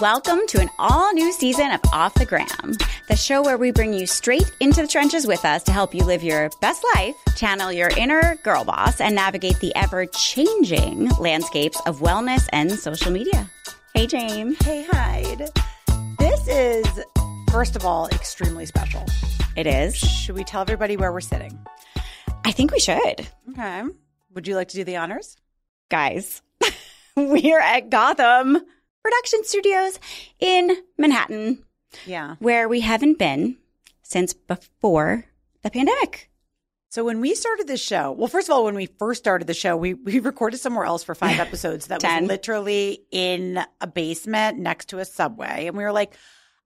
Welcome to an all new season of Off the Gram, the show where we bring you straight into the trenches with us to help you live your best life, channel your inner girl boss, and navigate the ever changing landscapes of wellness and social media. Hey, James. Hey, Heidi. This is, first of all, extremely special. It is. Should we tell everybody where we're sitting? I think we should. Okay. Would you like to do the honors? Guys, we're at Gotham Production Studios in Manhattan, Yeah. where we haven't been since before the pandemic. So when we started this show, well, first of all, when we first started the show, we, we recorded somewhere else for five episodes that was literally in a basement next to a subway. And we were like,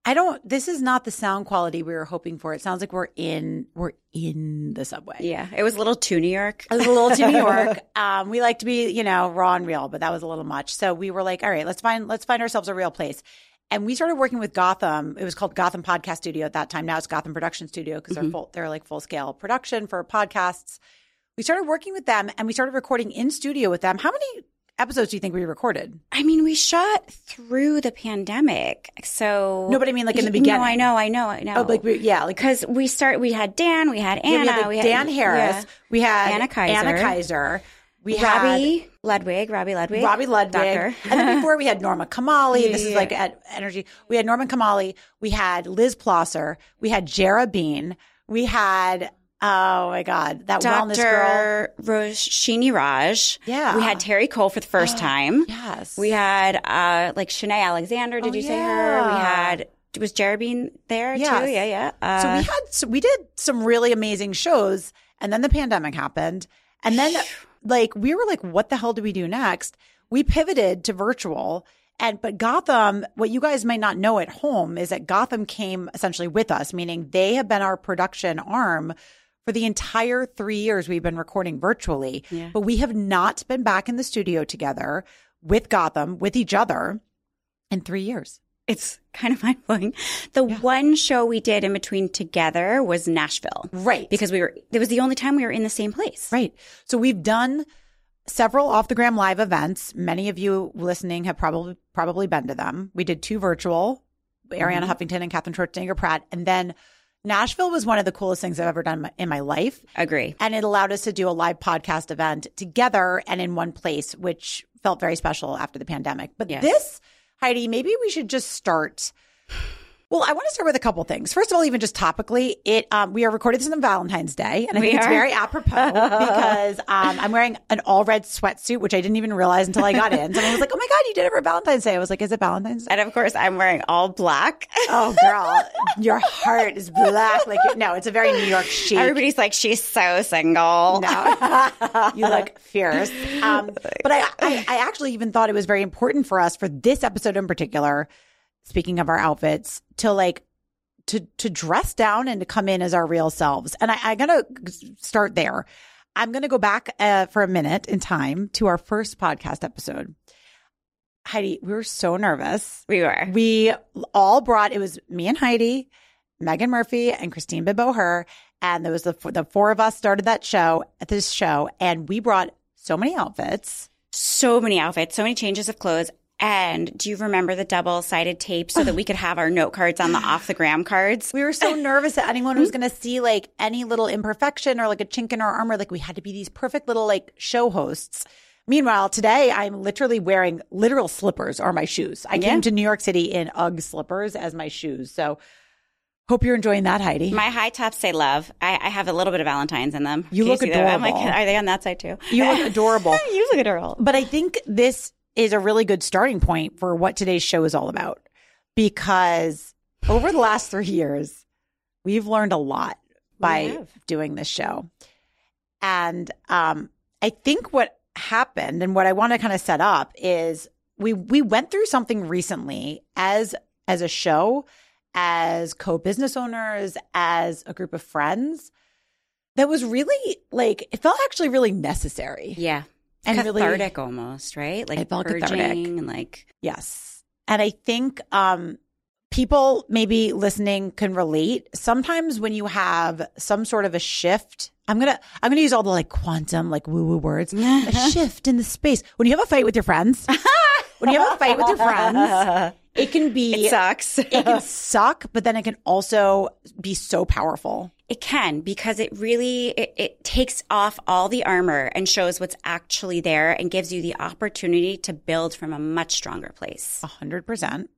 I don't, this is not the sound quality we were hoping for. It sounds like we're in, we're in the subway. Yeah, it was a little too New York. It was a little too New York. Um, we like to be, you know, raw and real, but that was a little much. So we were like, all right, let's find let's find ourselves a real place. And we started working with Gotham. It was called Gotham Podcast Studio at that time. Now it's Gotham Production Studio because they're full, they're like full scale production for podcasts. We started working with them and we started recording in studio with them. How many episodes do you think we recorded? I mean, we shot through the pandemic, so No, but I mean, like, in the No, beginning. I know, I know, I know. Oh, like we, yeah, like because we start. We had Dan, we had yeah, Anna, we had, like, Dan Harris, yeah. we had Anna Kaiser. Anna Kaiser, we had Robi Ludwig, Robi Ludwig, Robi Ludwig. doctor. and then before we had Norma Kamali. Yeah, this is like at Energy. We had Norma Kamali. We had Liz Plosser. We had Jara Bean. We had, oh my God, that wellness girl. Dr. Roshini Raj. Yeah. We had Terry Cole for the first time. Yes. We had uh like Shanae Alexander. Did Oh, you say her? We had was Jeremy there Yes. too? Yeah, yeah. Uh, so we had, so we did some really amazing shows and then the pandemic happened. And then like, we were like, what the hell do we do next? We pivoted to virtual. And, but Gotham, what you guys might not know at home is that Gotham came essentially with us, meaning they have been our production arm for the entire three years we've been recording virtually. Yeah. But we have not been back in the studio together with Gotham, with each other in three years. it's kind of mind blowing. The one show we did in between together was Nashville. Right. Because we were, it was the only time we were in the same place. Right. So we've done several off the gram live events. Many of you listening have probably probably been to them. We did two virtual, Arianna mm-hmm. Huffington and Katherine Schwarzenegger Pratt, and then Nashville was one of the coolest things I've ever done in my, life. Agree. And it allowed us to do a live podcast event together and in one place, which felt very special after the pandemic. But Yes. this, Heidi, maybe we should just start. Well, I want to start with a couple things. First of all, even just topically, it um, we are recording this on Valentine's Day, and I We think it's very apropos because um, I'm wearing an all red sweatsuit, which I didn't even realize until I got in. Someone was like, "Oh my god, you did it for Valentine's Day!" I was like, "Is it Valentine's Day?" And of course, I'm wearing all black. Oh, girl, your heart is black. Like no, it's a very New York chic. Everybody's like, she's so single. No, you look fierce. Um, but I, I, I actually even thought it was very important for us for this episode in particular. Speaking of our outfits, to like to to dress down and to come in as our real selves. And I, I'm gonna start there. I'm gonna go back uh, for a minute in time to our first podcast episode. Heidi, we were so nervous. We were. We all brought, it was me and Heidi, Megan Murphy, and Christine Biboher. And there was the, the four of us started that show at this show. And we brought so many outfits. so many outfits, so many changes of clothes. And do you remember the double sided tape so that we could have our note cards on the off the gram cards? We were so nervous that anyone was hmm? going to see like any little imperfection or like a chink in our armor. Like we had to be these perfect little like show hosts. Meanwhile, today I'm literally wearing literal slippers are my shoes. I Yeah. came to New York City in UGG slippers as my shoes. So hope you're enjoying that, Heidi. My high tops say love. I, I have a little bit of Valentine's in them. You Can look see them? I'm like, adorable. are they on that side too? you look adorable. you look adorable. But I think this is a really good starting point for what today's show is all about. Because over the last three years, we've learned a lot by doing this show. And um, I think what happened and what I want to kind of set up is we we went through something recently as as a show, as co-business owners, as a group of friends that was really like it felt actually really necessary. Yeah. And really- cathartic almost, right? Like felt purging and like Yes. And I think um people maybe listening can relate. Sometimes when you have some sort of a shift, I'm going to I'm to use all the like quantum like woo woo words. a shift in the space. When you have a fight with your friends, when you have a fight with your friends, it can be It sucks. it can suck, but then it can also be so powerful. It can because it really it, it takes off all the armor and shows what's actually there and gives you the opportunity to build from a much stronger place. A hundred percent.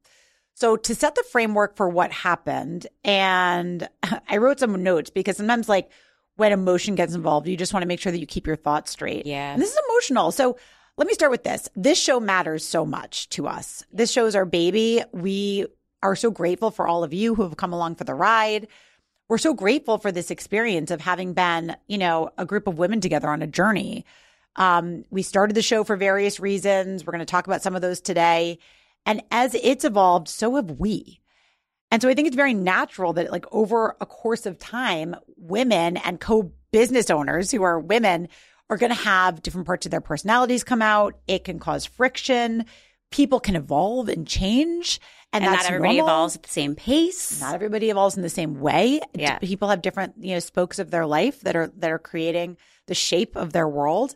So to set the framework for what happened, and I wrote some notes because sometimes like when emotion gets involved, you just want to make sure that you keep your thoughts straight. Yeah. And this is emotional. So let me start with this. This show matters so much to us. This show is our baby. We are so grateful for all of you who have come along for the ride. We're so grateful for this experience of having been, you know, a group of women together on a journey. Um, we started the show for various reasons. We're going to talk about some of those today. And as it's evolved, so have we. And so I think it's very natural that like over a course of time, women and co-business owners who are women are going to have different parts of their personalities come out. It can cause friction. People can evolve and change. And, And not everybody normal. evolves at the same pace. Not everybody evolves in the same way. Yeah. People have different, you know, spokes of their life that are that are creating the shape of their world.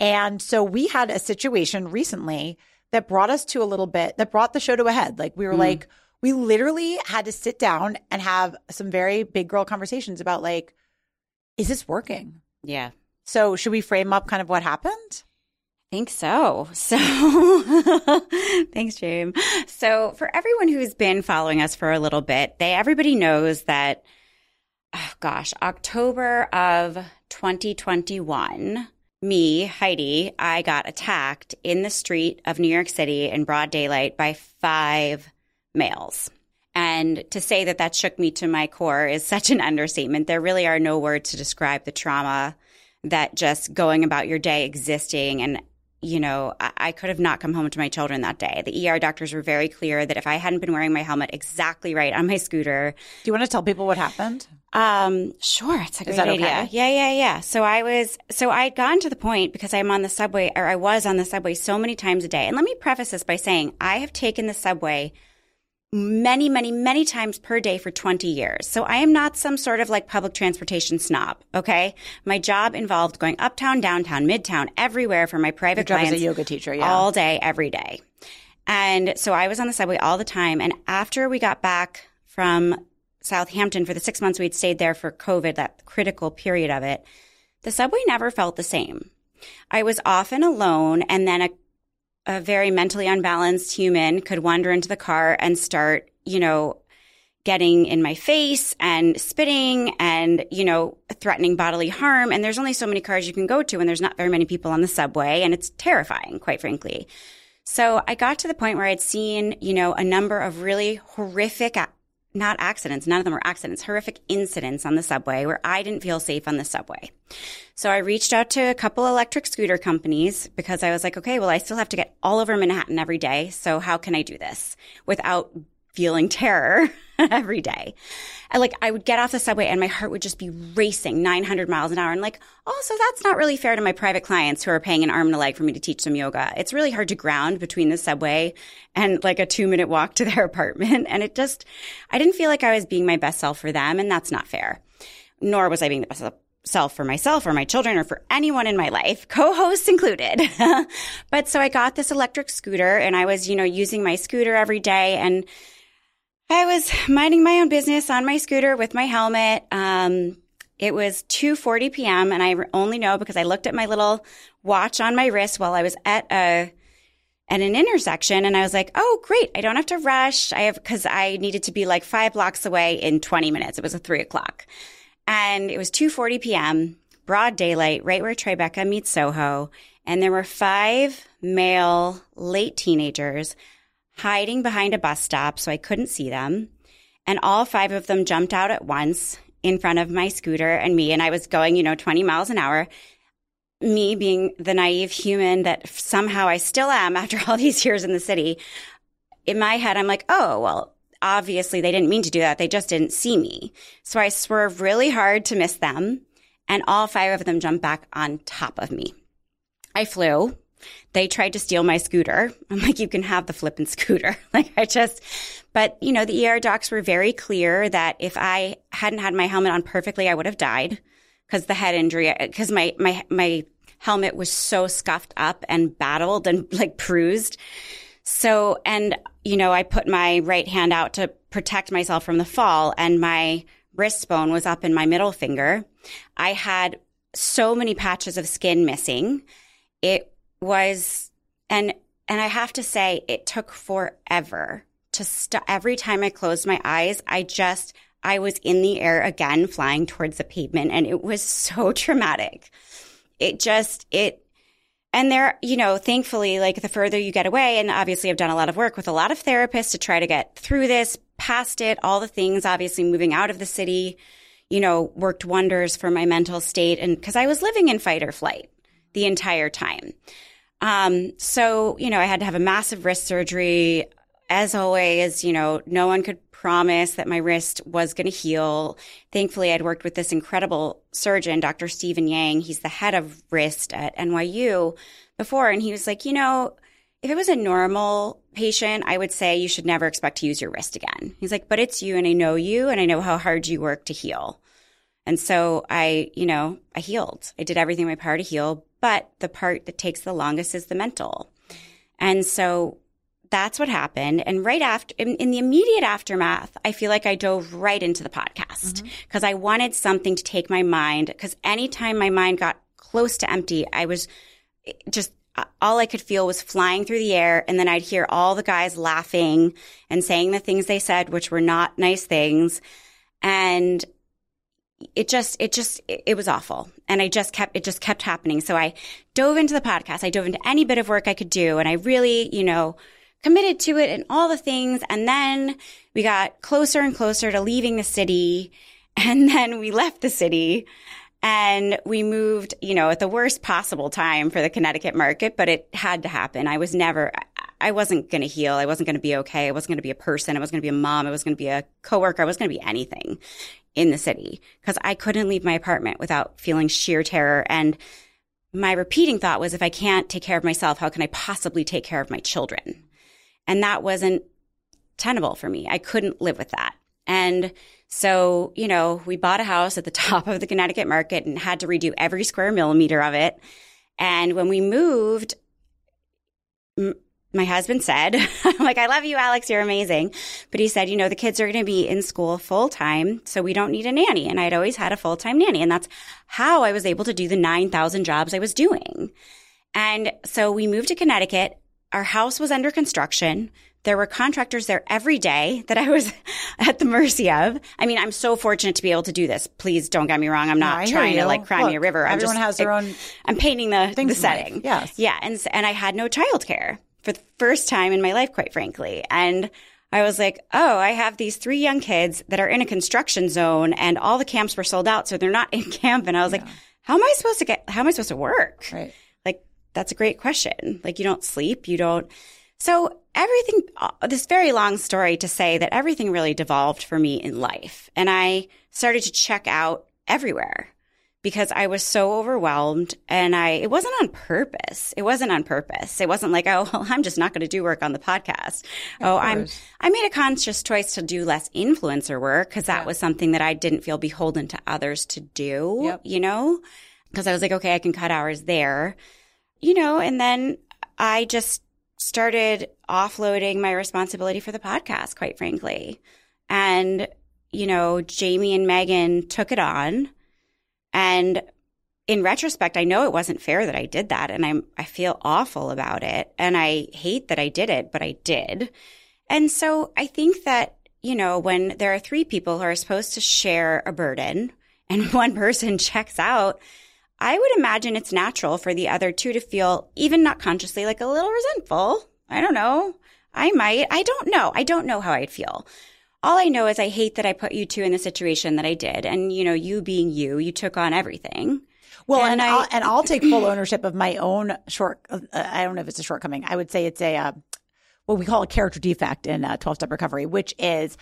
And so we had a situation recently that brought us to a little bit that brought the show to a head. Like we were hmm. like we literally had to sit down and have some very big girl conversations about like is this working? yeah. So should we frame up kind of what happened? Think so. So, thanks, James. So, for everyone who's been following us for a little bit, they everybody knows that, oh gosh, October of 2021, me, Heidi, I got attacked in the street of New York City in broad daylight by five males. And to say that that shook me to my core is such an understatement. There really are no words to describe the trauma that just going about your day existing and you know, I, I could have not come home to my children that day. The ER doctors were very clear that if I hadn't been wearing my helmet exactly right on my scooter, Do you want to tell people what happened? um, sure, it's a great that idea. okay? Yeah, yeah, yeah. So I was, so I'd gotten to the point because I'm on the subway, or I was on the subway so many times a day. And let me preface this by saying I have taken the subway many, many, many times per day for 20 years. So I am not some sort of like public transportation snob. Okay. My job involved going uptown, downtown, midtown, everywhere for my private Your job as a yoga teacher, yeah. all day, every day. And so I was on the subway all the time. And after we got back from Southampton for the six months we'd stayed there for COVID, that critical period of it, the subway never felt the same. I was often alone and then a, a very mentally unbalanced human could wander into the car and start, you know, getting in my face and spitting and, you know, threatening bodily harm. And there's only so many cars you can go to and there's not very many people on the subway and it's terrifying, quite frankly. So I got to the point where I'd seen, you know, a number of really horrific, not accidents, none of them were accidents, horrific incidents on the subway where I didn't feel safe on the subway. So I reached out to a couple electric scooter companies because I was like, okay, well, I still have to get all over Manhattan every day. So how can I do this without feeling terror every day? I like, I would get off the subway and my heart would just be racing 900 miles an hour. And like, oh, so that's not really fair to my private clients who are paying an arm and a leg for me to teach them yoga. It's really hard to ground between the subway and like a two minute walk to their apartment. And it just, I didn't feel like I was being my best self for them. And that's not fair. Nor was I being the best self for myself or my children or for anyone in my life, co-hosts included. but so I got this electric scooter and I was, you know, using my scooter every day and I was minding my own business on my scooter with my helmet. Um, it was 2:40 p.m. and I only know because I looked at my little watch on my wrist while I was at a at an intersection and I was like, "Oh, great! I don't have to rush. I have because I needed to be like five blocks away in 20 minutes. It was a three o'clock, and it was 2:40 p.m. Broad daylight, right where Tribeca meets Soho, and there were five male late teenagers hiding behind a bus stop so I couldn't see them. And all five of them jumped out at once in front of my scooter and me. And I was going, you know, 20 miles an hour. Me being the naive human that somehow I still am after all these years in the city. In my head, I'm like, oh, well, obviously they didn't mean to do that. They just didn't see me. So I swerved really hard to miss them. And all five of them jumped back on top of me. I flew. They tried to steal my scooter. I'm like, you can have the flippin' scooter. Like, I just, but you know, the ER docs were very clear that if I hadn't had my helmet on perfectly, I would have died because the head injury, because my, my, my helmet was so scuffed up and battled and like bruised. So, and, you know, I put my right hand out to protect myself from the fall and my wrist bone was up in my middle finger. I had so many patches of skin missing. It was, and, and I have to say, it took forever to stop. Every time I closed my eyes, I just, I was in the air again, flying towards the pavement, and it was so traumatic. It just, it, and there, you know, thankfully, like the further you get away, and obviously I've done a lot of work with a lot of therapists to try to get through this, past it, all the things, obviously moving out of the city, you know, worked wonders for my mental state. And because I was living in fight or flight the entire time. Um, so, you know, I had to have a massive wrist surgery. As always, you know, no one could promise that my wrist was going to heal. Thankfully, I'd worked with this incredible surgeon, Dr. Stephen Yang. He's the head of wrist at NYU before. And he was like, you know, if it was a normal patient, I would say you should never expect to use your wrist again. He's like, but it's you and I know you and I know how hard you work to heal. And so I, you know, I healed. I did everything in my power to heal, but the part that takes the longest is the mental. And so that's what happened. And right after, in, in, the immediate aftermath, I feel like I dove right into the podcast because mm-hmm. I wanted something to take my mind. Because anytime my mind got close to empty, I was just all I could feel was flying through the air. And then I'd hear all the guys laughing and saying the things they said, which were not nice things. And it just, it just, it was awful. And I just kept, it just kept happening. So I dove into the podcast. I dove into any bit of work I could do. And I really, you know, committed to it and all the things. And then we got closer and closer to leaving the city. And then we left the city and we moved, you know, at the worst possible time for the Connecticut market, but it had to happen. I was never, I wasn't going to heal. I wasn't going to be okay. I wasn't going to be a person. I was going to be a mom. I was going to be a coworker. I was going to be anything in the city because I couldn't leave my apartment without feeling sheer terror. And my repeating thought was, if I can't take care of myself, how can I possibly take care of my children? And that wasn't tenable for me. I couldn't live with that. And so, you know, we bought a house at the top of the Connecticut market and had to redo every square millimeter of it. And when we moved, my husband said, I'm like, I love you, Alex. You're amazing. But he said, you know, the kids are going to be in school full time. So we don't need a nanny. And I'd always had a full time nanny. And that's how I was able to do the 9,000 jobs I was doing. And so we moved to Connecticut. Our house was under construction. There were contractors there every day that I was at the mercy of. I mean, I'm so fortunate to be able to do this. Please don't get me wrong. I'm not no, trying to like cry me a river. I'm everyone just, has their own. I'm painting the, the setting. Yes. Yeah. And, and I had no childcare for the first time in my life, quite frankly. And I was like, oh, I have these three young kids that are in a construction zone and all the camps were sold out. So they're not in camp. And I was yeah. like, how am I supposed to get, how am I supposed to work? Right. Like, that's a great question. Like, you don't sleep. You don't. So everything, uh, this very long story to say that everything really devolved for me in life. And I started to check out everywhere because I was so overwhelmed and I, it wasn't on purpose. It wasn't on purpose. It wasn't like, oh, well, I'm just not going to do work on the podcast. Of oh, course. I'm, I made a conscious choice to do less influencer work because that yeah. was something that I didn't feel beholden to others to do, yep. you know, because I was like, okay, I can cut hours there, you know, and then I just started offloading my responsibility for the podcast, quite frankly. And, you know, Jamie and Megan took it on. And in retrospect, I know it wasn't fair that I did that. And I'm, I feel awful about it. And I hate that I did it, but I did. And so I think that, you know, when there are three people who are supposed to share a burden and one person checks out, I would imagine it's natural for the other two to feel, even not consciously, like a little resentful. I don't know. I might. I don't know. I don't know how I'd feel. All I know is I hate that I put you two in the situation that I did. And, you know, you being you, you took on everything. Well, and, and I, will and I'll take full ownership of my own short. Uh, I don't know if it's a shortcoming. I would say it's a uh, what we call a character defect in uh, 12 step recovery, which is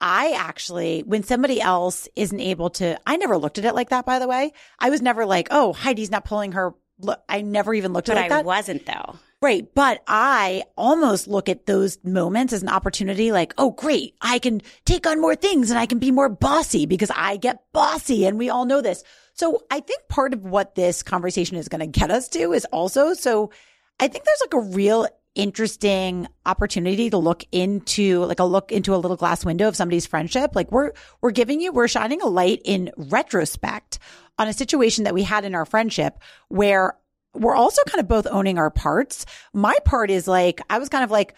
I actually, when somebody else isn't able to, I never looked at it like that, by the way. I was never like, oh, Heidi's not pulling her. Look, I never even looked but at it like I that. wasn't though. Right. But I almost look at those moments as an opportunity like, oh, great. I can take on more things and I can be more bossy because I get bossy. And we all know this. So I think part of what this conversation is going to get us to is also, so I think there's like a real interesting opportunity to look into like a look into a little glass window of somebody's friendship. Like we're, we're giving you, we're shining a light in retrospect on a situation that we had in our friendship where we're also kind of both owning our parts. My part is like, I was kind of like,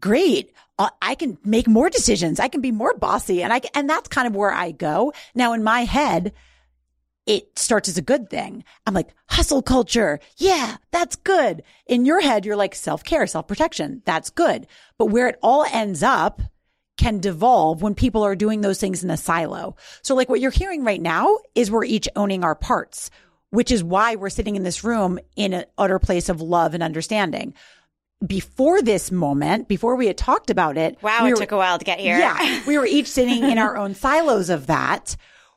great. Uh, I can make more decisions. I can be more bossy. And I, and that's kind of where I go. Now in my head, it starts as a good thing. I'm like, hustle culture. Yeah, that's good. In your head, you're like self care, self protection. That's good. But where it all ends up can devolve when people are doing those things in a silo. So like what you're hearing right now is we're each owning our parts, which is why we're sitting in this room in an utter place of love and understanding. Before this moment, before we had talked about it. Wow, we it were- took a while to get here. yeah, we were each sitting in our own silos of that.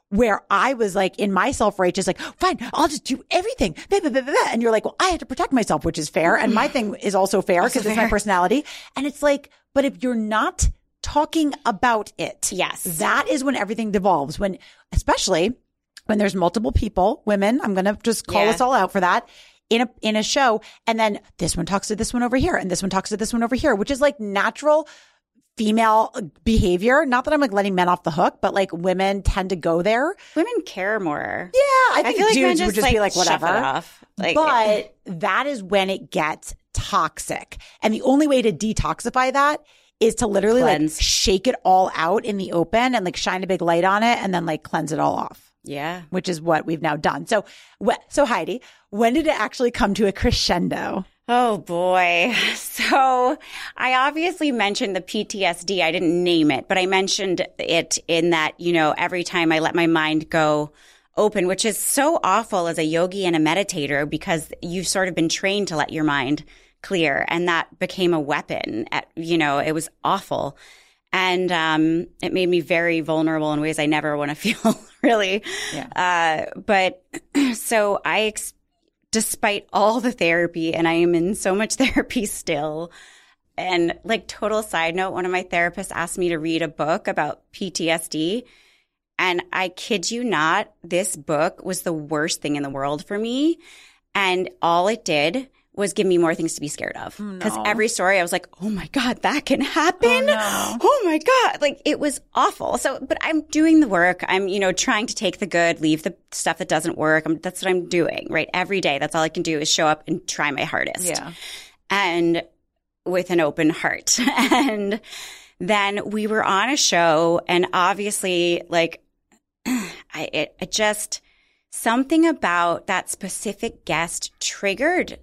Where I was like in my self righteous, like, fine, I'll just do everything. Blah, blah, blah. And you're like, well, I have to protect myself, which is fair. And my mm-hmm. thing is also fair because it's my personality. And it's like, but if you're not talking about it, Yes. that is when everything devolves. When, especially when there's multiple people, women, I'm going to just call Yeah. us all out for that in a, in a show. And then this one talks to this one over here and this one talks to this one over here, which is like natural female behavior. Not that I'm like letting men off the hook, but like women tend to go there. Women care more. Yeah, I think feel like men dudes would just, just be like, like, whatever. off. Like- but that is when it gets toxic. And the only way to detoxify that is to literally Cleanse. like shake it all out in the open and like shine a big light on it and then like cleanse it all off, Yeah. which is what we've now done. So, so Heidi, when did it actually come to a crescendo? Oh boy. So I obviously mentioned the PTSD. I didn't name it, but I mentioned it in that, you know, every time I let my mind go open, which is so awful as a yogi and a meditator because you've sort of been trained to let your mind clear. And that became a weapon at, you know, it was awful. And um, it made me very vulnerable in ways I never want to feel, really. Uh, but so I, ex- despite all the therapy, and I am in so much therapy still. And like total side note, one of my therapists asked me to read a book about PTSD. And I kid you not, this book was the worst thing in the world for me. And all it did was give me more things to be scared of. Oh, because every story I was like, oh my God, that can happen. Oh, oh, my God. Like it was awful. So, but I'm doing the work. I'm, you know, trying to take the good, leave the stuff that doesn't work. I'm, that's what I'm doing, right? Every day. That's all I can do is show up and try my hardest Yeah. and with an open heart. and then we were on a show and obviously like I it, it just something about that specific guest triggered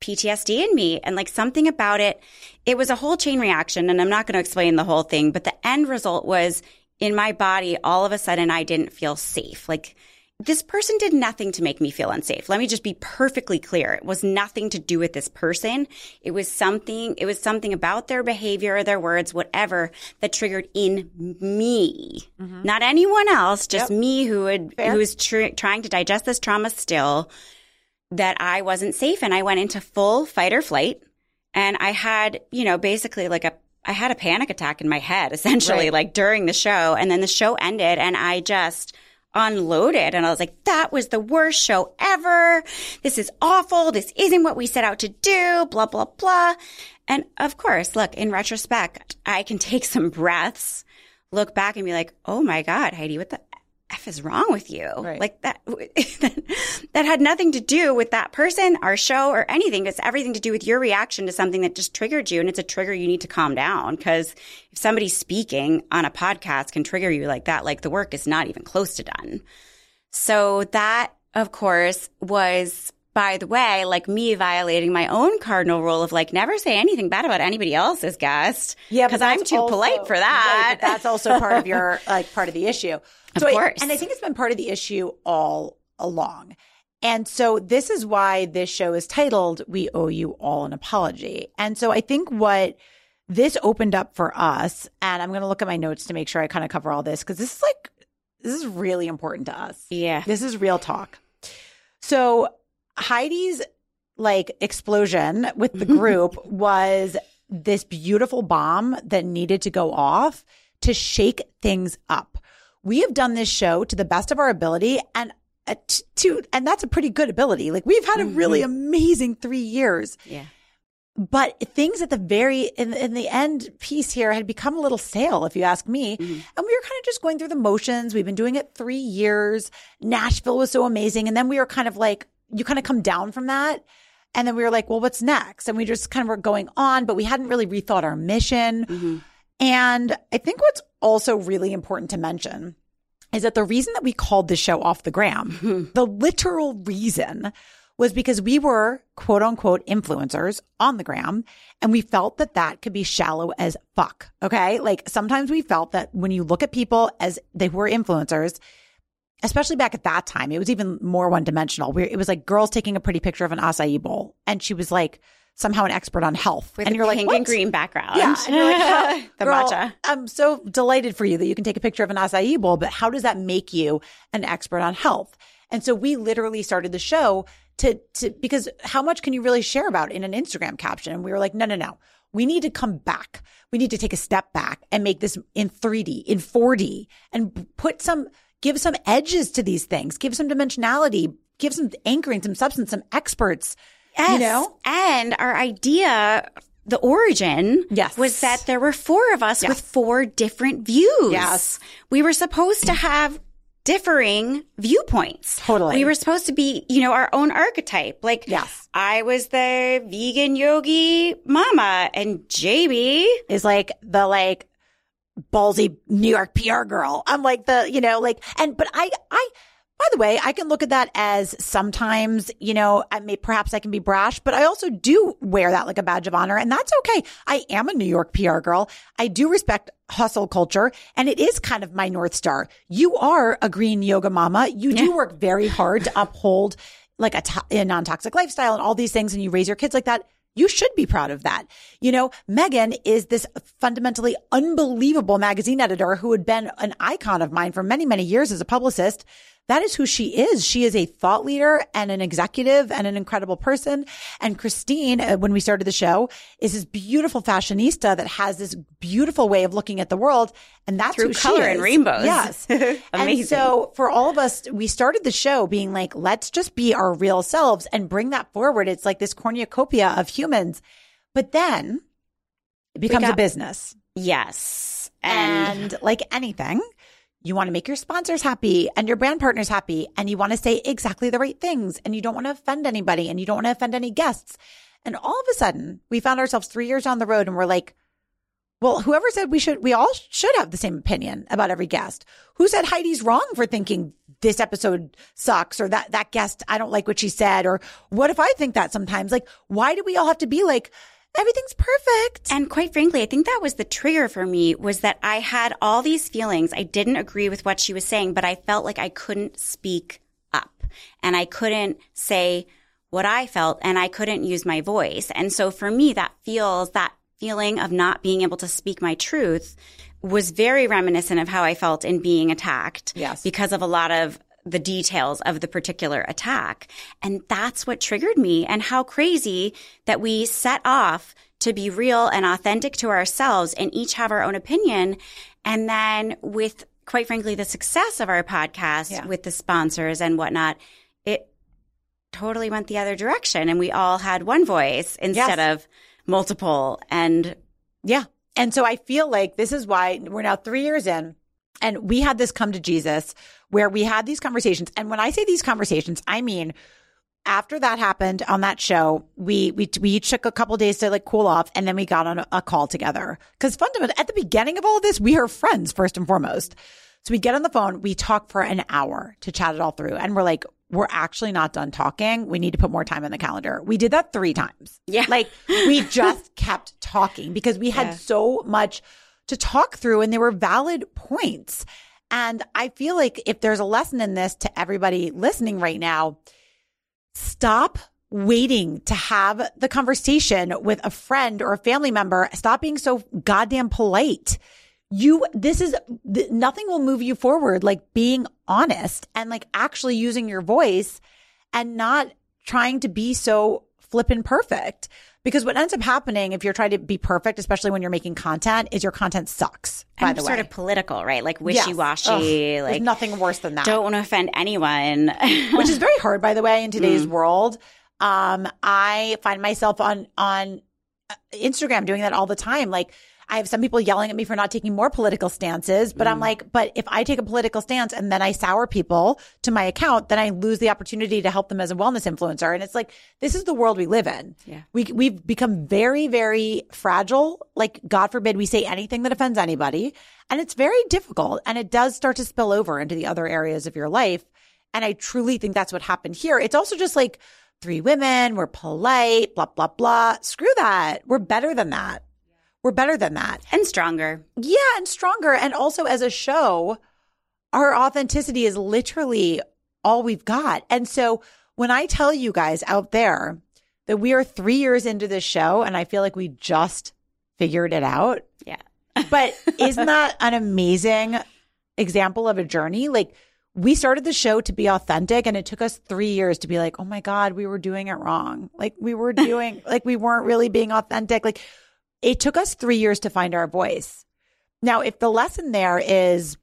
PTSD in me and like something about it it was a whole chain reaction and I'm not going to explain the whole thing but the end result was in my body all of a sudden I didn't feel safe like this person did nothing to make me feel unsafe. Let me just be perfectly clear. It was nothing to do with this person. It was something, it was something about their behavior, or their words, whatever that triggered in me. Mm-hmm. Not anyone else, just me who had, who was tr- trying to digest this trauma still that I wasn't safe and I went into full fight or flight and I had, you know, basically like a I had a panic attack in my head essentially Right. like during the show and then the show ended and I just unloaded and I was like that was the worst show ever. This is awful. This isn't what we set out to do, blah blah blah. And of course, look, in retrospect, I can take some breaths, look back and be like, "Oh my god, Heidi, what the F is wrong with you? Right. Like that, that had nothing to do with that person, our show, or anything. It's everything to do with your reaction to something that just triggered you. And it's a trigger you need to calm down because if somebody speaking on a podcast can trigger you like that, like the work is not even close to done. So that, of course, was, by the way, like me violating my own cardinal rule of like never say anything bad about anybody else's guest. Yeah, because I'm too also- polite for right, that. but that's also part of your like part of the issue. Of So I- course. and I think it's been part of the issue all along. And so this is why this show is titled "We Owe You All an Apology." And so I think what this opened up for us, and I'm going to look at my notes to make sure I kind of cover all this because this is like this is really important to us. yeah. This is real talk. So Heidi's like explosion with the group was this beautiful bomb that needed to go off to shake things up. We have done this show to the best of our ability and uh, t- to and that's a pretty good ability. Like we've had a really amazing 3 years. Yeah. but things at the very in, in the end piece here had become a little stale if you ask me mm-hmm. and we were kind of just going through the motions we've been doing it three years nashville was so amazing and then we were kind of like you kind of come down from that and then we were like well what's next and we just kind of were going on but we hadn't really rethought our mission mm-hmm. and i think what's also really important to mention is that the reason that we called the show off the gram mm-hmm. the literal reason was because we were quote unquote influencers on the gram and we felt that that could be shallow as fuck. Okay. Like sometimes we felt that when you look at people as they were influencers, especially back at that time, it was even more one dimensional. It was like girls taking a pretty picture of an acai bowl and she was like, somehow an expert on health. With and you're like, pink what? and green background. Yeah. And you're like, the girl, matcha. I'm so delighted for you that you can take a picture of an acai bowl, but how does that make you an expert on health? And so we literally started the show to, to, because how much can you really share about in an Instagram caption? And we were like, no, no, no. We need to come back. We need to take a step back and make this in 3D, in 4D and put some, give some edges to these things, give some dimensionality, give some anchoring, some substance, some experts. Yes. You know? And our idea the origin yes. was that there were four of us yes. with four different views. Yes. We were supposed to have differing viewpoints. Totally. We were supposed to be, you know, our own archetype. Like, yes. I was the vegan yogi mama and JB is like the like ballsy New York PR girl. I'm like the, you know, like, and, but I, I, by the way, I can look at that as sometimes, you know, I may, perhaps I can be brash, but I also do wear that like a badge of honor and that's okay. I am a New York PR girl. I do respect hustle culture and it is kind of my North Star. You are a green yoga mama. You do work very hard to uphold like a, to- a non-toxic lifestyle and all these things and you raise your kids like that. You should be proud of that. You know, Megan is this fundamentally unbelievable magazine editor who had been an icon of mine for many, many years as a publicist that is who she is. She is a thought leader and an executive and an incredible person. And Christine, uh, when we started the show, is this beautiful fashionista that has this beautiful way of looking at the world. And that's through color and rainbows. Yes. Amazing. And so for all of us, we started the show being like, let's just be our real selves and bring that forward. It's like this cornucopia of humans. But then it becomes got, a business. Yes. And, and like anything, you want to make your sponsors happy and your brand partners happy and you want to say exactly the right things and you don't want to offend anybody and you don't want to offend any guests. And all of a sudden we found ourselves three years on the road and we're like, well, whoever said we should, we all should have the same opinion about every guest. Who said Heidi's wrong for thinking this episode sucks or that, that guest, I don't like what she said or what if I think that sometimes? Like, why do we all have to be like, everything's perfect. And quite frankly, I think that was the trigger for me was that I had all these feelings. I didn't agree with what she was saying, but I felt like I couldn't speak up and I couldn't say what I felt and I couldn't use my voice. And so for me, that feels that feeling of not being able to speak my truth was very reminiscent of how I felt in being attacked. Yes. Because of a lot of the details of the particular attack. And that's what triggered me and how crazy that we set off to be real and authentic to ourselves and each have our own opinion. And then with quite frankly, the success of our podcast yeah. with the sponsors and whatnot, it totally went the other direction. And we all had one voice instead yes. of multiple. And yeah. And so I feel like this is why we're now three years in and we had this come to Jesus where we had these conversations. And when I say these conversations, I mean, after that happened on that show, we, we, we each took a couple days to like cool off and then we got on a, a call together. Cause fundamentally at the beginning of all of this, we are friends first and foremost. So we get on the phone, we talk for an hour to chat it all through and we're like, we're actually not done talking. We need to put more time in the calendar. We did that three times. Yeah. Like we just kept talking because we had yeah. so much to talk through and they were valid points. And I feel like if there's a lesson in this to everybody listening right now, stop waiting to have the conversation with a friend or a family member. Stop being so goddamn polite. You, this is, nothing will move you forward like being honest and like actually using your voice and not trying to be so flippin' perfect. Because what ends up happening if you're trying to be perfect, especially when you're making content, is your content sucks. By and the way, sort of political, right? Like wishy washy. Yes. like nothing worse than that. Don't want to offend anyone, which is very hard, by the way, in today's mm. world. Um, I find myself on on uh, Instagram doing that all the time. Like I have some people yelling at me for not taking more political stances, but I'm mm. like, but if I take a political stance and then I sour people to my account, then I lose the opportunity to help them as a wellness influencer. And it's like, this is the world we live in. Yeah. We, we've become very, very fragile. Like, God forbid we say anything that offends anybody. And it's very difficult. And it does start to spill over into the other areas of your life. And I truly think that's what happened here. It's also just like three women, we're polite, blah, blah, blah. Screw that. We're better than that. We're better than that. And stronger. Yeah, and stronger. And also as a show, our authenticity is literally all we've got. And so when I tell you guys out there that we are three years into this show and I feel like we just figured it out, Yeah. but isn't that an amazing example of a journey? Like we started the show to be authentic and it took us three years to be like, oh my God, we were doing it wrong. Like we were doing, like we weren't really being authentic. Like it took us three years to find our voice. Now, if the lesson there is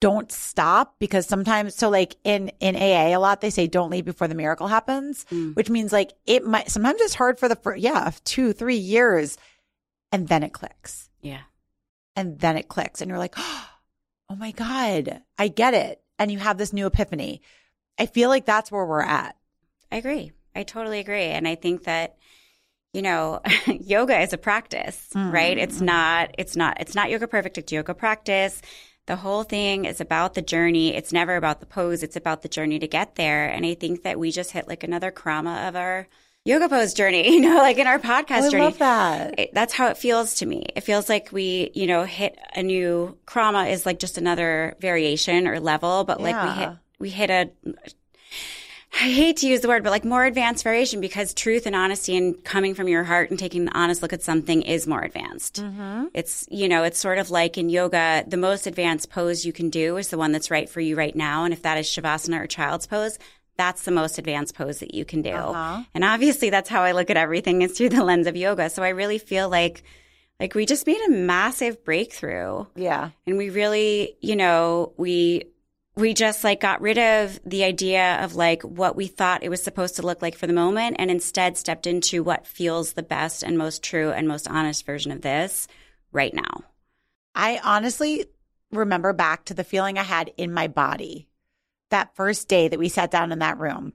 don't stop because sometimes so like in in AA a lot they say don't leave before the miracle happens, Mm. which means like it might sometimes it's hard for the first yeah, two, three years and then it clicks Yeah. and then it clicks and you're like, oh my God, I get it. And you have this new epiphany. I feel like that's where we're at. I agree. I totally agree. And I think that, you know, yoga is a practice, right? It's mm-hmm. not, it's not, it's not yoga perfect. It's yoga practice. The whole thing is about the journey. It's never about the pose. It's about the journey to get there. And I think that we just hit like another krama of our yoga pose journey, you know, like in our podcast Oh, I journey. love that. It, that's how it feels to me. It feels like we, you know, hit a new krama is like just another variation or level, but like we hit, we hit a, I hate to use the word, but like more advanced variation because truth and honesty and coming from your heart and taking an honest look at something is more advanced. Mm-hmm. It's, you know, it's sort of like in yoga, the most advanced pose you can do is the one that's right for you right now. And if that is Shavasana or child's pose, that's the most advanced pose that you can do. Uh-huh. And obviously that's how I look at everything is through the lens of yoga. So I really feel like, like we just made a massive breakthrough Yeah. and we really you know we we just like got rid of the idea of like what we thought it was supposed to look like for the moment and instead stepped into what feels the best and most true and most honest version of this right now I honestly remember back to the feeling I had in my body that first day that we sat down in that room.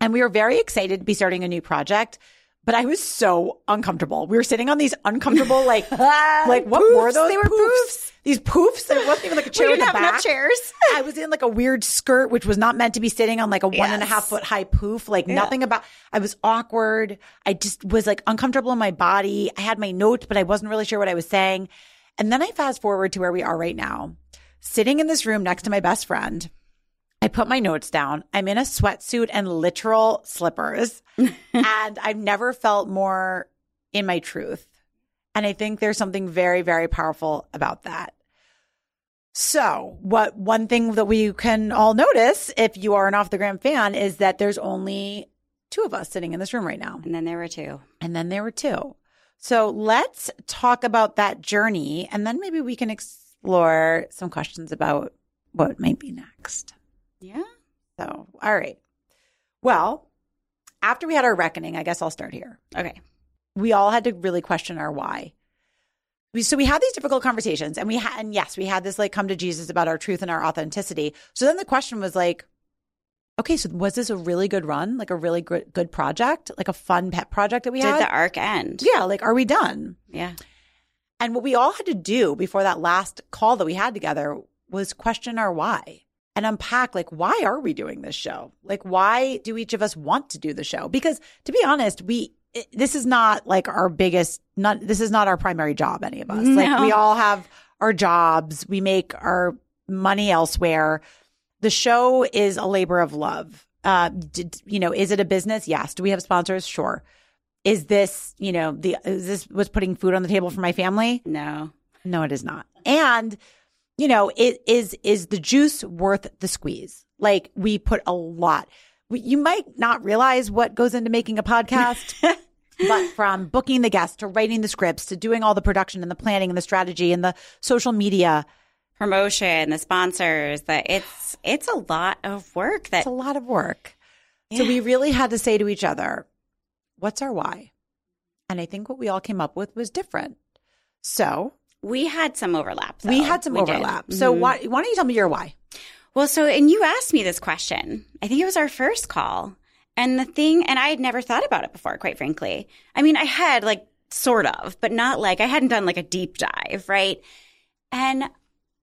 And we were very excited to be starting a new project, but I was so uncomfortable. We were sitting on these uncomfortable, like, uh, like what Poofs. were those? They were poofs. These poofs. There wasn't even like a chair we in didn't the have enough back. chairs I was in like a weird skirt, which was not meant to be sitting on like a one and a half Yes. foot high poof. Like nothing about, I was awkward. I just was like uncomfortable in my body. I had my notes, but I wasn't really sure what I was saying. And then I fast forward to where we are right now, sitting in this room next to my best friend. I put my notes down. I'm in a sweatsuit and literal slippers. and I've never felt more in my truth. And I think there's something very, very powerful about that. So, what one thing that we can all notice if you are an off the gram fan is that there's only two of us sitting in this room right now. and then there were two And then there were two. So, let's talk about that journey and then maybe we can explore some questions about what might be next. Yeah So, all right. Well, after we had our reckoning, I guess I'll start here. okay We all had to really question our why. We, so we had these difficult conversations and we had, and yes, we had this like come to Jesus about our truth and our authenticity. So then the question was like, okay, so was this a really good run? Like a really good, good project, like a fun pet project that we did had? the arc end yeah. Like, are we done? yeah And what we all had to do before that last call that we had together was question our why and unpack like why are we doing this show? Like why do each of us want to do the show? Because to be honest, we it, this is not like our biggest not this is not our primary job any of us. Like we all have our jobs, we make our money elsewhere. The show is a labor of love. Uh did, you know, is it a business? Yes. Do we have sponsors? Sure. Is this, you know, the is this was putting food on the table for my family? no No, it is not. And you know, it is is the juice worth the squeeze? Like we put a lot. We, you might not realize what goes into making a podcast, but from booking the guests to writing the scripts to doing all the production and the planning and the strategy and the social media, promotion the sponsors that it's it's a lot of work that it's a lot of work. So we really had to say to each other, what's our why? And I think what we all came up with was different. So We had some overlap. we had some We did. overlap. So Mhm. why, why don't you tell me your why? Well, so, and you asked me this question. I think it was our first call. And the thing, and I had never thought about it before, quite frankly. I mean, I had like sort of, but not like I hadn't done like a deep dive, right? And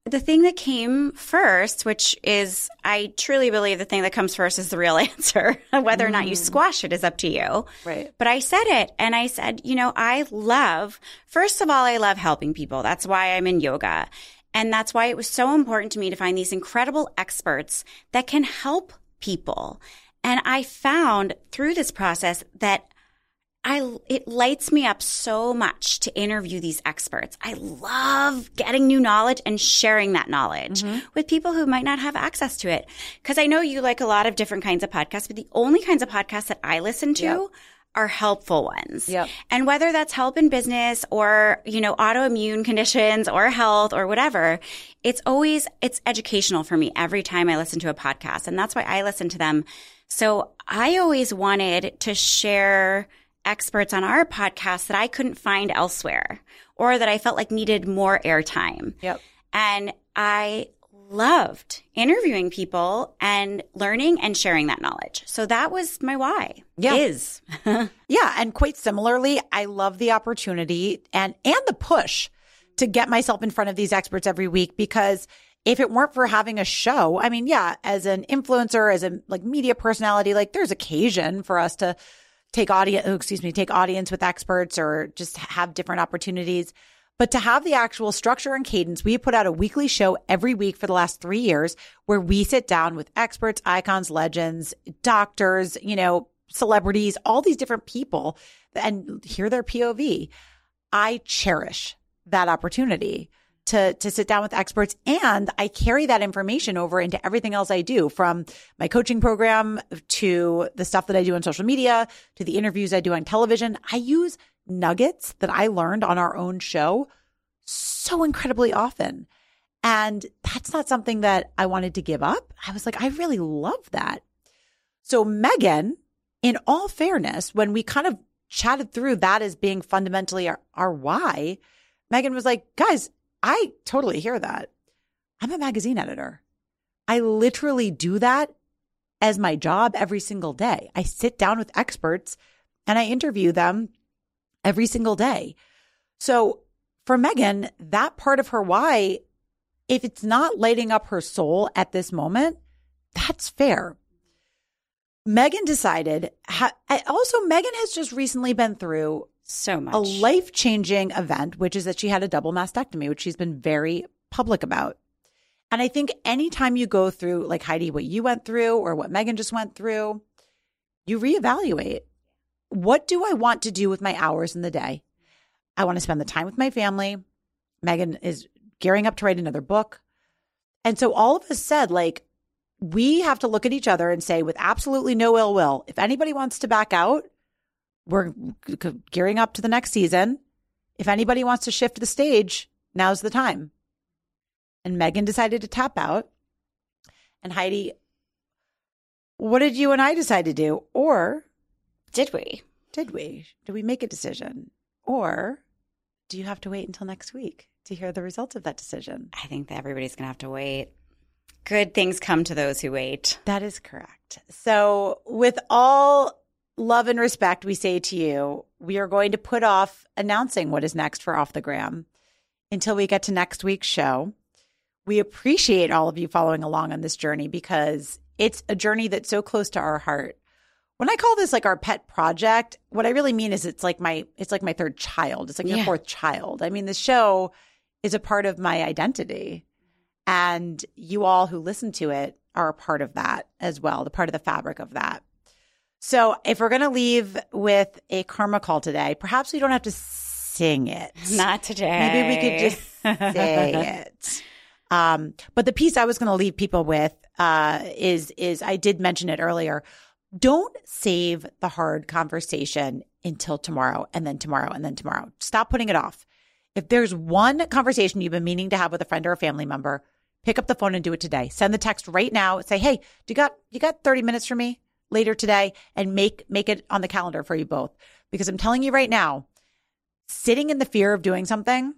the thing that came first, which is, I truly believe the thing that comes first is the real answer. Whether or not you mm. squash it is up to you. Right. But I said it and I said, you know, I love, first of all, I love helping people. That's why I'm in yoga. And that's why it was so important to me to find these incredible experts that can help people. And I found through this process that I it lights me up so much to interview these experts. I love getting new knowledge and sharing that knowledge mm-hmm. with people who might not have access to it. Cuz I know you like a lot of different kinds of podcasts, but the only kinds of podcasts that I listen to Yep. are helpful ones. Yep. And whether that's help in business or, you know, autoimmune conditions or health or whatever, it's always it's educational for me every time I listen to a podcast. And that's why I listen to them. So I always wanted to share experts on our podcast that I couldn't find elsewhere or that I felt like needed more airtime. Yep. And I loved interviewing people and learning and sharing that knowledge. So that was my why. Yeah. Is. Yeah, and quite similarly, I love the opportunity and and the push to get myself in front of these experts every week because if it weren't for having a show, I mean, yeah, as an influencer, as a like media personality, like there's occasion for us to take audience, oh, excuse me, take audience with experts or just have different opportunities. But to have the actual structure and cadence, we put out a weekly show every week for the last three years where we sit down with experts, icons, legends, doctors, you know, celebrities, all these different people and hear their POV. I cherish that opportunity to to sit down with experts and I carry that information over into everything else I do from my coaching program to the stuff that I do on social media to the interviews I do on television. I use nuggets that I learned on our own show so incredibly often. And that's not something that I wanted to give up. I was like, I really love that. So Megan, in all fairness, when we kind of chatted through that as being fundamentally our, our why, Megan was like, guys, I totally hear that. I'm a magazine editor. I literally do that as my job every single day. I sit down with experts and I interview them every single day. So for Megan, that part of her why, if it's not lighting up her soul at this moment, that's fair. Megan decided, ha- also, Megan has just recently been through So much. a life changing event, which is that she had a double mastectomy, which she's been very public about. And I think anytime you go through, like Heidi, what you went through or what Megan just went through, you reevaluate. What do I want to do with my hours in the day? I want to spend the time with my family. Megan is gearing up to write another book. And so all of us said, like, we have to look at each other and say, with absolutely no ill will, if anybody wants to back out, we're gearing up to the next season. If anybody wants to shift the stage, now's the time. And Megan decided to tap out. And Heidi, what did you and I decide to do? Or Did we? did we? Did we make a decision? Or do you have to wait until next week to hear the results of that decision? I think that everybody's going to have to wait. Good things come to those who wait. That is correct. So, with all love and respect, we say to you, we are going to put off announcing what is next for Off the Gram until we get to next week's show. We appreciate all of you following along on this journey because it's a journey that's so close to our heart. When I call this like our pet project, what I really mean is it's like my it's like my third child. It's like your fourth child. I mean, the show is a part of my identity. And you all who listen to it are a part of that as well, the part of the fabric of that. So if we're going to leave with a karma call today, perhaps we don't have to sing it. Not today. Maybe we could just say it. Um, but the piece I was going to leave people with uh, is is I did mention it earlier. Don't save the hard conversation until tomorrow, and then tomorrow, and then tomorrow. Stop putting it off. If there's one conversation you've been meaning to have with a friend or a family member, pick up the phone and do it today. Send the text right now. Say, "Hey, do you got you got 30 minutes for me later today?" And make make it on the calendar for you both. Because I'm telling you right now, sitting in the fear of doing something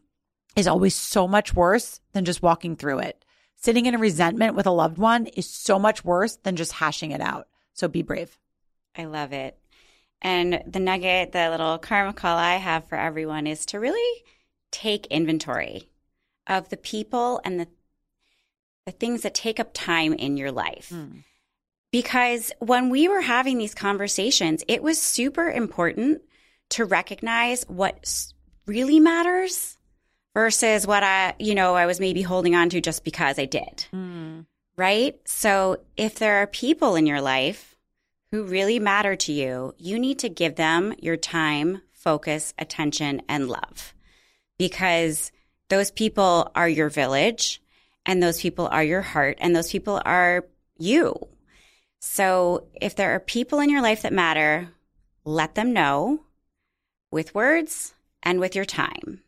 is always so much worse than just walking through it. Sitting in a resentment with a loved one is so much worse than just hashing it out. So be brave. I love it. And the nugget, the little karma call I have for everyone is to really take inventory of the people and the the things that take up time in your life. Mm. Because when we were having these conversations, it was super important to recognize what really matters versus what I, you know, I was maybe holding on to just because I did. Mm. Right? So if there are people in your life who really matter to you, you need to give them your time, focus, attention, and love because those people are your village and those people are your heart and those people are you. So if there are people in your life that matter, let them know with words and with your time.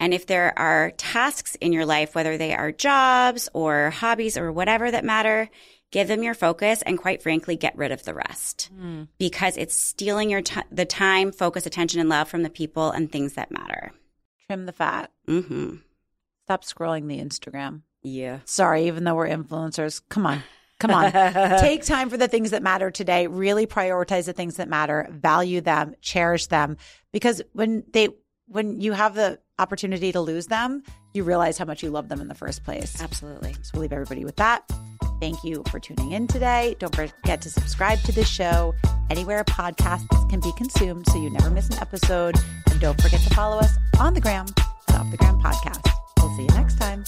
And if there are tasks in your life, whether they are jobs or hobbies or whatever that matter, give them your focus and quite frankly, get rid of the rest mm. because it's stealing your t- the time, focus, attention, and love from the people and things that matter. Trim the fat. Mm-hmm. Stop scrolling the Instagram. Yeah. Sorry, even though we're influencers, come on. Come on. Take time for the things that matter today. Really prioritize the things that matter, value them, cherish them because when they when you have the opportunity to lose them, you realize how much you love them in the first place. Absolutely. So we'll leave everybody with that. Thank you for tuning in today. Don't forget to subscribe to this show anywhere podcasts can be consumed so you never miss an episode. And don't forget to follow us on the gram at Off the Gram Podcast. We'll see you next time.